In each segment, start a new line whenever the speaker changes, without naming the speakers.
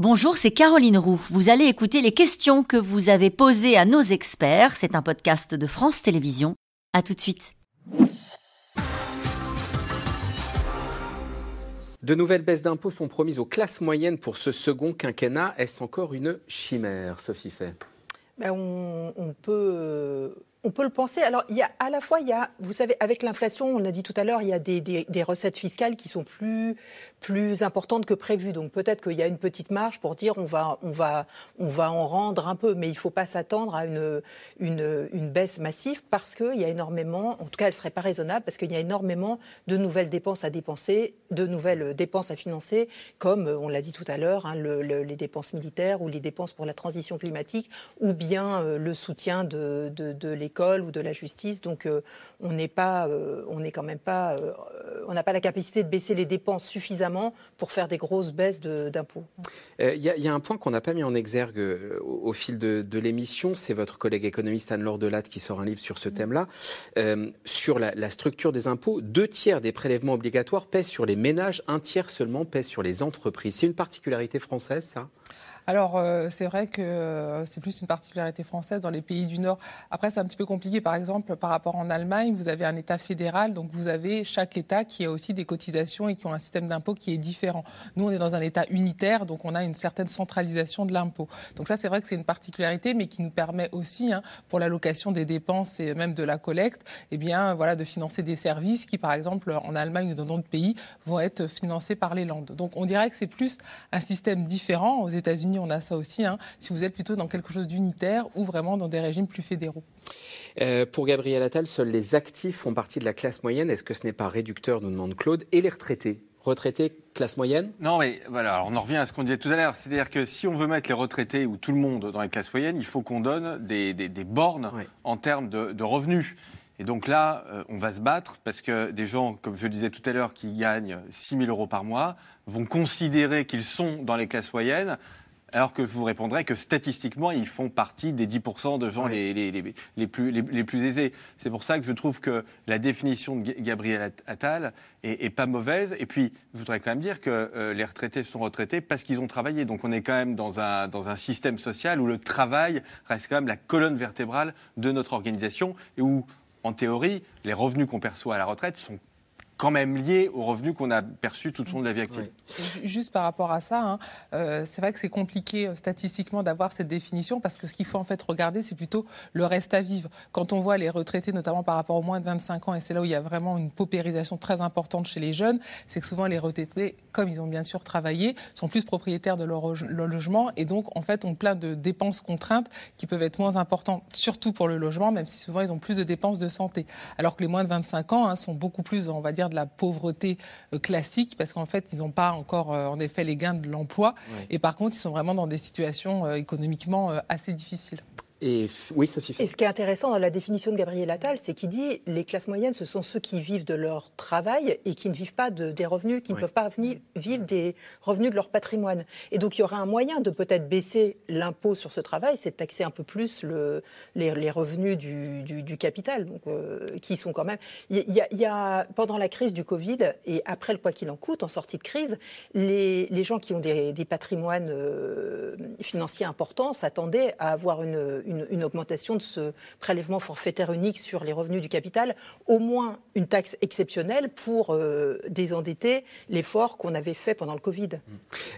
Bonjour, c'est Caroline Roux. Vous allez écouter les questions que vous avez posées à nos experts. C'est un podcast de France Télévisions. À tout de suite.
De nouvelles baisses d'impôts sont promises aux classes moyennes pour ce second quinquennat. Est-ce encore une chimère, Sophie Fay?
Ben on, on, peut euh, on peut le penser. Alors, il y a à la fois, vous savez, avec l'inflation, on l'a dit tout à l'heure, il y a des, recettes fiscales qui sont plus, plus importantes que prévues. Donc, peut-être qu'il y a une petite marge pour dire on va, on va, on va en rendre un peu, mais il ne faut pas s'attendre à une, une, baisse massive parce qu'il y a énormément, en tout cas, elle ne serait pas raisonnable parce qu'il y a énormément de nouvelles dépenses à dépenser, de nouvelles dépenses à financer, comme on l'a dit tout à l'heure, hein, le, le, les dépenses militaires ou les dépenses pour la transition climatique, ou bien euh, le soutien de, de, de l'école ou de la justice. Donc euh, on n'est pas, euh, on n'est quand même pas, euh, on n'a pas la capacité de baisser les dépenses suffisamment pour faire des grosses baisses d'impôts.
Il y, y, a un point qu'on n'a pas mis en exergue au, au fil de, de l'émission, c'est votre collègue économiste Anne-Laure Delatte qui sort un livre sur ce thème-là, sur la, la, structure des impôts. Deux tiers des prélèvements obligatoires pèsent sur les ménages, un tiers seulement pèse sur les entreprises. C'est une particularité française, ça?
Alors, euh, c'est vrai que euh, c'est plus une particularité française dans les pays du Nord. Après, c'est un petit peu compliqué. Par exemple, par rapport en Allemagne, vous avez un État fédéral, donc vous avez chaque État qui a aussi des cotisations et qui ont un système d'impôt qui est différent. Nous, on est dans un État unitaire, donc on a une certaine centralisation de l'impôt. Donc ça, c'est vrai que c'est une particularité, mais qui nous permet aussi, hein, pour l'allocation des dépenses et même de la collecte, eh bien, voilà, de financer des services qui, par exemple, en Allemagne ou dans d'autres pays, vont être financés par les Landes. Donc on dirait que c'est plus un système différent. Aux États-Unis, on a ça aussi, hein, si vous êtes plutôt dans quelque chose d'unitaire ou vraiment dans des régimes plus fédéraux.
Euh, pour Gabriel Attal, seuls les actifs font partie de la classe moyenne. Est-ce que ce n'est pas réducteur, nous demande Claude, et les retraités? Retraités, classe moyenne?
Non, mais voilà, on en revient à ce qu'on disait tout à l'heure. C'est-à-dire que si on veut mettre les retraités ou tout le monde dans les classes moyennes, il faut qu'on donne des, des, des bornes oui. en termes de, de revenus. Et donc là, euh, on va se battre parce que des gens, comme je le disais tout à l'heure, qui gagnent 6 000 euros par mois, vont considérer qu'ils sont dans les classes moyennes alors que je vous répondrai que statistiquement, ils font partie des 10% de gens oui. les, les, les, plus, les, plus, aisés. C'est pour ça que je trouve que la définition de Gabriel Attal est, est, pas mauvaise. Et puis, je voudrais quand même dire que euh, les retraités sont retraités parce qu'ils ont travaillé. Donc, on est quand même dans un, dans un système social où le travail reste quand même la colonne vertébrale de notre organisation et où, en théorie, les revenus qu'on perçoit à la retraite sont quand même lié aux revenus qu'on a perçus tout au long de la vie active.
Juste par rapport à ça, hein, euh, c'est vrai que c'est compliqué euh, statistiquement d'avoir cette définition parce que ce qu'il faut en fait regarder, c'est plutôt le reste à vivre. Quand on voit les retraités, notamment par rapport aux moins de 25 ans, et c'est là où il y a vraiment une paupérisation très importante chez les jeunes, c'est que souvent les retraités, comme ils ont bien sûr travaillé, sont plus propriétaires de leur, leur logement et donc en fait ont plein de dépenses contraintes qui peuvent être moins importantes, surtout pour le logement, même si souvent ils ont plus de dépenses de santé. Alors que les moins de 25 ans hein, sont beaucoup plus, on va dire, de la pauvreté euh, classique parce qu'en fait, ils n'ont pas encore, euh, en effet, les gains de l'emploi. Oui. Et par contre, ils sont vraiment dans des situations euh, économiquement assez difficiles.
Et oui, Sophie.
Et ce qui est intéressant dans la définition de Gabriel Attal, c'est qu'il dit les classes moyennes, ce sont ceux qui vivent de leur travail et qui ne vivent pas de, des revenus, qui oui. ne peuvent pas vivre des revenus de leur patrimoine. Et donc il y aura un moyen de peut-être baisser l'impôt sur ce travail, c'est de taxer un peu plus le, les, les, revenus du, du, du capital, donc, euh, qui sont quand même. Il y, a, il y, a, pendant la crise du Covid et après le quoi qu'il en coûte, en sortie de crise, les, les gens qui ont des, des patrimoines euh, financiers importants s'attendaient à avoir une une, une, augmentation de ce prélèvement forfaitaire unique sur les revenus du capital, au moins une taxe exceptionnelle pour euh, désendetter l'effort qu'on avait fait pendant le Covid.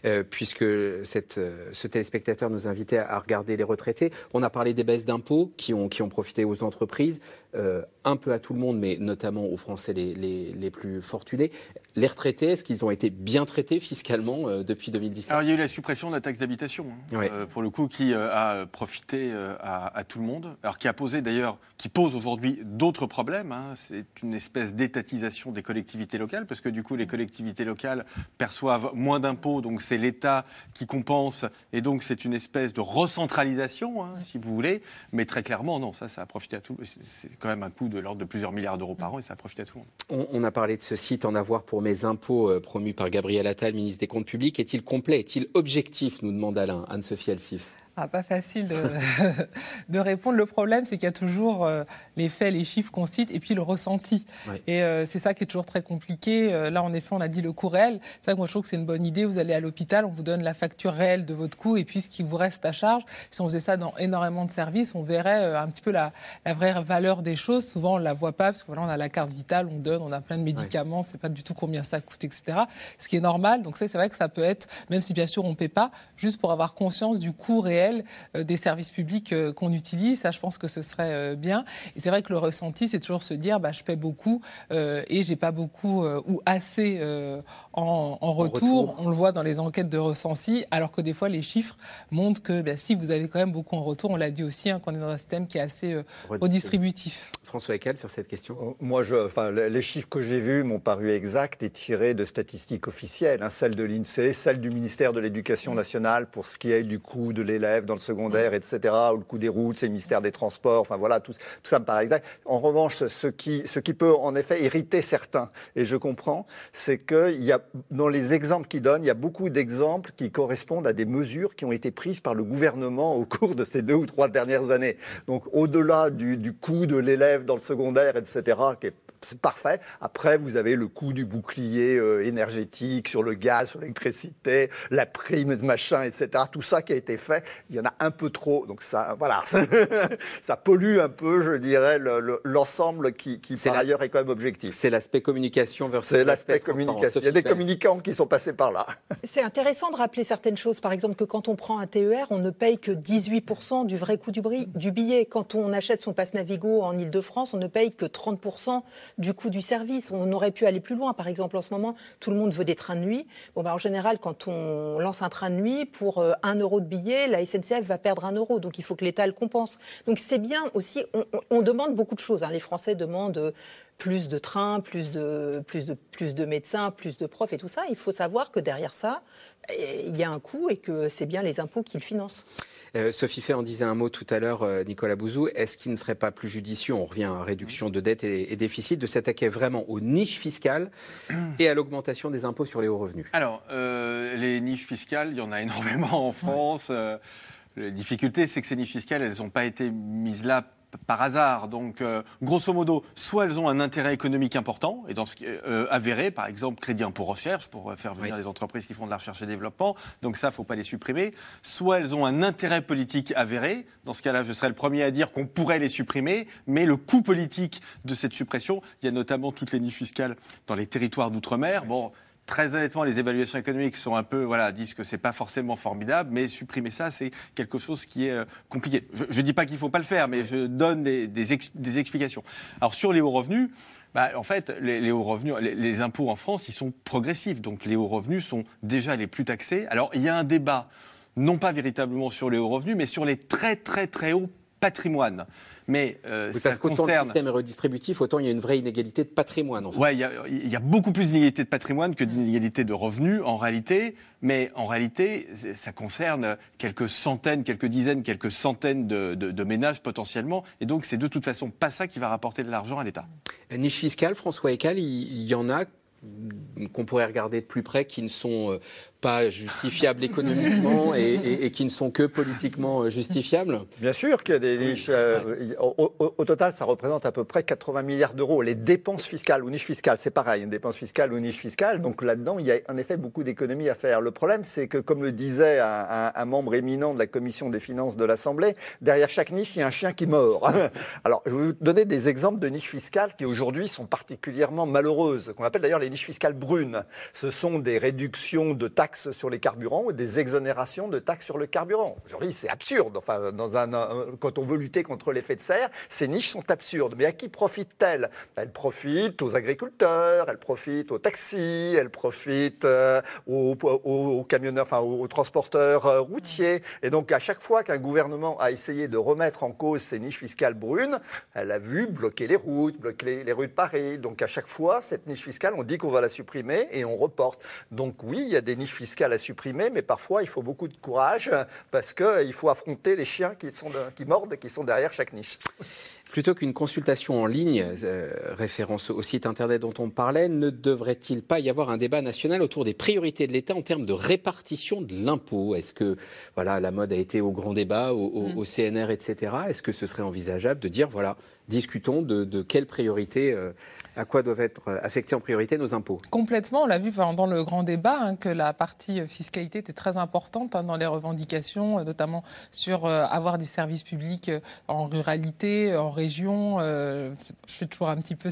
Euh, puisque cette, ce téléspectateur nous invitait à regarder les retraités, on a parlé des baisses d'impôts qui ont profité aux entreprises, euh, un peu à tout le monde, mais notamment aux Français les, les, les plus fortunés. Les retraités, est-ce qu'ils ont été bien traités fiscalement euh, depuis 2017
Alors il y a eu la suppression de la taxe d'habitation, hein, oui. pour le coup, qui a profité à, à, tout le monde, alors qui a posé d'ailleurs, qui pose aujourd'hui d'autres problèmes. Hein. C'est une espèce d'étatisation des collectivités locales, parce que du coup les collectivités locales perçoivent moins d'impôts, donc c'est l'État qui compense, et donc c'est une espèce de recentralisation, hein, si vous voulez. Mais très clairement, non, ça, ça a profité à tout. C'est quand même un coût de l'ordre de plusieurs milliards d'euros par an, et ça a profité à tout le
monde. On, on, a parlé de ce site en avoir pour mes impôts, euh, promu par Gabriel Attal, ministre des Comptes Publics. Est-il complet? Est-il objectif? Nous demande Alain, Anne-Sophie Alsif.
Ah, Pas facile de, de, répondre. Le problème, c'est qu'il y a toujours euh, les faits, les chiffres qu'on cite, et puis le ressenti. Et euh, c'est ça qui est toujours très compliqué. Euh, là, en effet, on a dit le coût réel. C'est ça que moi, je trouve que c'est une bonne idée. Vous allez à l'hôpital, on vous donne la facture réelle de votre coût, et puis ce qui vous reste à charge. Si on faisait ça dans énormément de services, on verrait un petit peu la, la, vraie valeur des choses. Souvent, on ne la voit pas, parce que voilà, on a la carte vitale, on donne, on a plein de médicaments, c'est pas du tout combien ça coûte, etc. Ce qui est normal. Donc ça, c'est vrai que ça peut être, même si bien sûr on ne paie pas, juste pour avoir conscience du coût réel euh, des services publics euh, qu'on utilise. Ça, je pense que ce serait euh, bien. Et c'est vrai que le ressenti, c'est toujours se dire, bah, je paie beaucoup et j'ai pas beaucoup ou assez en, retour. On le voit dans les enquêtes de ressenti, alors que des fois les chiffres montrent que bah, si vous avez quand même beaucoup en retour, on l'a dit aussi, hein, qu'on est dans un système qui est assez redistributif.
François Eckel sur cette question.
Moi, je, enfin, les chiffres que j'ai vus m'ont paru exacts et tirés de statistiques officielles, hein, celles de l'INSEE, celles du ministère de l'Éducation nationale pour ce qui est du coût de l'élève dans le secondaire, etc., ou le coût des routes, c'est le ministère des Transports, enfin voilà, tout, ça me paraît exact. En revanche, ce qui, ce qui peut en effet irriter certains, et je comprends, c'est que y a, dans les exemples qu'il donne, il y a beaucoup d'exemples qui correspondent à des mesures qui ont été prises par le gouvernement au cours de ces deux ou trois dernières années. Donc au-delà du, du coût de l'élève dans le secondaire, etc., qui est c'est parfait. Après, vous avez le coût du bouclier euh, énergétique sur le gaz, sur l'électricité, la prime, machin, etc. Tout ça qui a été fait, il y en a un peu trop. Donc ça, voilà, ça pollue un peu, je dirais, l'ensemble qui, qui par ailleurs est quand même objectif.
C'est l'aspect communication versus
C'est l'aspect communication. Il y a des communicants qui sont passés par là.
C'est intéressant de rappeler certaines choses. Par exemple, que quand on prend un TER, on ne paye que 18% du vrai coût du, du billet. Quand on achète son passe Navigo en Ile-de-France, on ne paye que 30% du coût du service. On aurait pu aller plus loin. Par exemple, en ce moment, tout le monde veut des trains de nuit. Bon, bah, en général, quand on lance un train de nuit, pour 1 euh, euro de billet, la SNCF va perdre 1 euro. Donc il faut que l'État le compense. Donc c'est bien aussi, on, demande beaucoup de choses. Hein. Les Français demandent plus de trains, plus de, plus, de, plus de médecins, plus de profs et tout ça. Il faut savoir que derrière ça, il y a un coût et que c'est bien les impôts qui le financent.
Euh, Sophie Fay en disait un mot tout à l'heure, euh, Nicolas Bouzou. Est-ce qu'il ne serait pas plus judicieux, on revient à réduction de dette et, déficit, de s'attaquer vraiment aux niches fiscales et à l'augmentation des impôts sur les hauts revenus?
Alors, euh, les niches fiscales, il y en a énormément en France. la difficulté, c'est que ces niches fiscales, elles n'ont pas été mises là par hasard. Donc, euh, grosso modo, soit elles ont un intérêt économique important, et dans ce euh, avéré, par exemple, crédit impôt recherche, pour faire venir les entreprises qui font de la recherche et développement. Donc ça, il ne faut pas les supprimer. Soit elles ont un intérêt politique avéré. Dans ce cas-là, je serais le premier à dire qu'on pourrait les supprimer, mais le coût politique de cette suppression, il y a notamment toutes les niches fiscales dans les territoires d'outre-mer. Bon, très honnêtement, les évaluations économiques sont un peu, voilà, disent que c'est pas forcément formidable, mais supprimer ça, c'est quelque chose qui est euh, compliqué. Je ne dis pas qu'il ne faut pas le faire, mais je donne des, explications. Alors sur les hauts revenus, bah, en fait, les, hauts revenus, les, impôts en France, ils sont progressifs, donc les hauts revenus sont déjà les plus taxés. Alors il y a un débat, non pas véritablement sur les hauts revenus, mais sur les très très très hauts patrimoines mais
euh, oui, parce qu'autant le système est redistributif, autant il y a une vraie inégalité de patrimoine. En fait.
Oui, il y, a beaucoup plus d'inégalité de patrimoine que d'inégalité de revenus en réalité, mais en réalité, ça concerne quelques centaines, quelques dizaines, quelques centaines de, ménages potentiellement, et donc c'est de toute façon pas ça qui va rapporter de l'argent à l'État.
Niche fiscale, François Ecal, il y en a qu'on pourrait regarder de plus près, qui ne sont euh, pas justifiables économiquement et, qui ne sont que politiquement euh, justifiables
Bien sûr qu'il y a des niches. Euh, au, total, ça représente à peu près 80 milliards d'euros. Les dépenses fiscales ou niches fiscales, c'est pareil, une dépense fiscale ou niche fiscale. Donc là-dedans, il y a en effet beaucoup d'économies à faire. Le problème, c'est que, comme le disait un, un, membre éminent de la commission des finances de l'Assemblée, derrière chaque niche, il y a un chien qui mord. Alors, je vais vous donner des exemples de niches fiscales qui aujourd'hui sont particulièrement malheureuses, qu'on appelle d'ailleurs les niches fiscales brunes. Ce sont des réductions de taxes sur les carburants ou des exonérations de taxes sur le carburant. Aujourd'hui, c'est absurde. Enfin, dans un, quand on veut lutter contre l'effet de serre, ces niches sont absurdes. Mais à qui profitent-elles? Elles profitent aux agriculteurs, elles profitent aux taxis, elles profitent euh, aux, camionneurs, enfin aux, transporteurs euh, routiers. Et donc, à chaque fois qu'un gouvernement a essayé de remettre en cause ces niches fiscales brunes, elle a vu bloquer les routes, bloquer les rues de Paris. Donc, à chaque fois, cette niche fiscale, on dit qu'on va la supprimer et on reporte. Donc, oui, il y a des niches fiscale à supprimer, mais parfois il faut beaucoup de courage parce qu'il faut affronter les chiens qui, sont qui mordent et qui sont derrière chaque niche.
Plutôt qu'une consultation en ligne, euh, référence au site internet dont on parlait, ne devrait-il pas y avoir un débat national autour des priorités de l'État en termes de répartition de l'impôt? Est-ce que voilà, la mode a été au grand débat, au, CNR, mm. etc. Est-ce que ce serait envisageable de dire, voilà, discutons de, de quelles priorités euh, à quoi doivent être affectés en priorité nos impôts
Complètement. On l'a vu pendant le grand débat hein, que la partie fiscalité était très importante hein, dans les revendications, euh, notamment sur euh, avoir des services publics euh, en ruralité, en région. je fais toujours un petit peu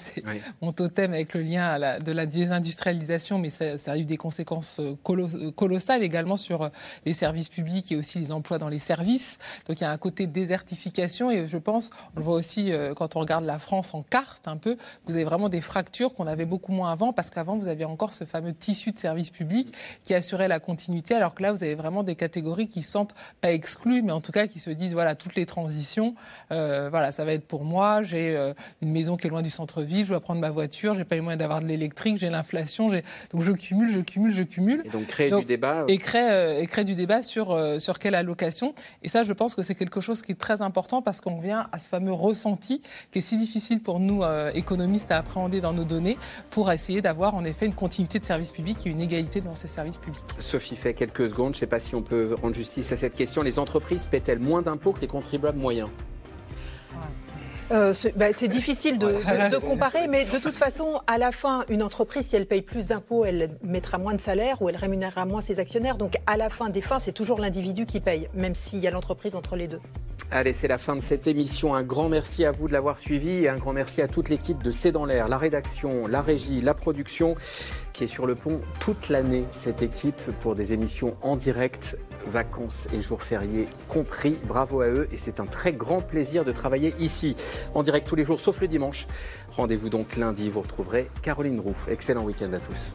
mon totem avec le lien à la, de la désindustrialisation, mais ça, ça, a eu des conséquences colossales également sur les services publics et aussi les emplois dans les services. Donc il y a un côté désertification et je pense, on le voit aussi quand on regarde la France en carte un peu, vous avez vraiment des fractures qu'on avait beaucoup moins avant, parce qu'avant, vous aviez encore ce fameux tissu de services publics qui assurait la continuité, alors que là, vous avez vraiment des catégories qui sentent pas exclues, mais en tout cas qui se disent, voilà, toutes les transitions, euh, voilà, ça va être pour moi, j'ai euh, une maison qui est loin du centre-ville, je dois prendre ma voiture, j'ai pas les moyens d'avoir de l'électrique, j'ai l'inflation, donc je cumule, je cumule, je cumule.
Et donc créer du débat.
Et créer, euh, et créer du débat sur, sur quelle allocation. Et ça, je pense que c'est quelque chose qui est très important parce qu'on vient à ce fameux ressenti qui est si difficile pour nous, économistes, à dans nos données pour essayer d'avoir en effet une continuité de service public et une égalité dans ces services publics.
Sophie fait quelques secondes. Je ne sais pas si on peut rendre justice à cette question. Les entreprises paient-elles moins d'impôts que les contribuables moyens?
Euh, bah, c'est difficile de, de, comparer, mais de toute façon, à la fin, une entreprise, si elle paye plus d'impôts, elle mettra moins de salaire ou elle rémunérera moins ses actionnaires. Donc, à la fin des fins, c'est toujours l'individu qui paye, même s'il y a l'entreprise entre les deux.
Allez, c'est la fin de cette émission. Un grand merci à vous de l'avoir suivi et un grand merci à toute l'équipe de C'est dans l'air, la rédaction, la régie, la production qui est sur le pont toute l'année, cette équipe, pour des émissions en direct, vacances et jours fériés compris. Bravo à eux et c'est un très grand plaisir de travailler ici, en direct tous les jours sauf le dimanche. Rendez-vous donc lundi, vous retrouverez Caroline Rouf. Excellent week-end à tous.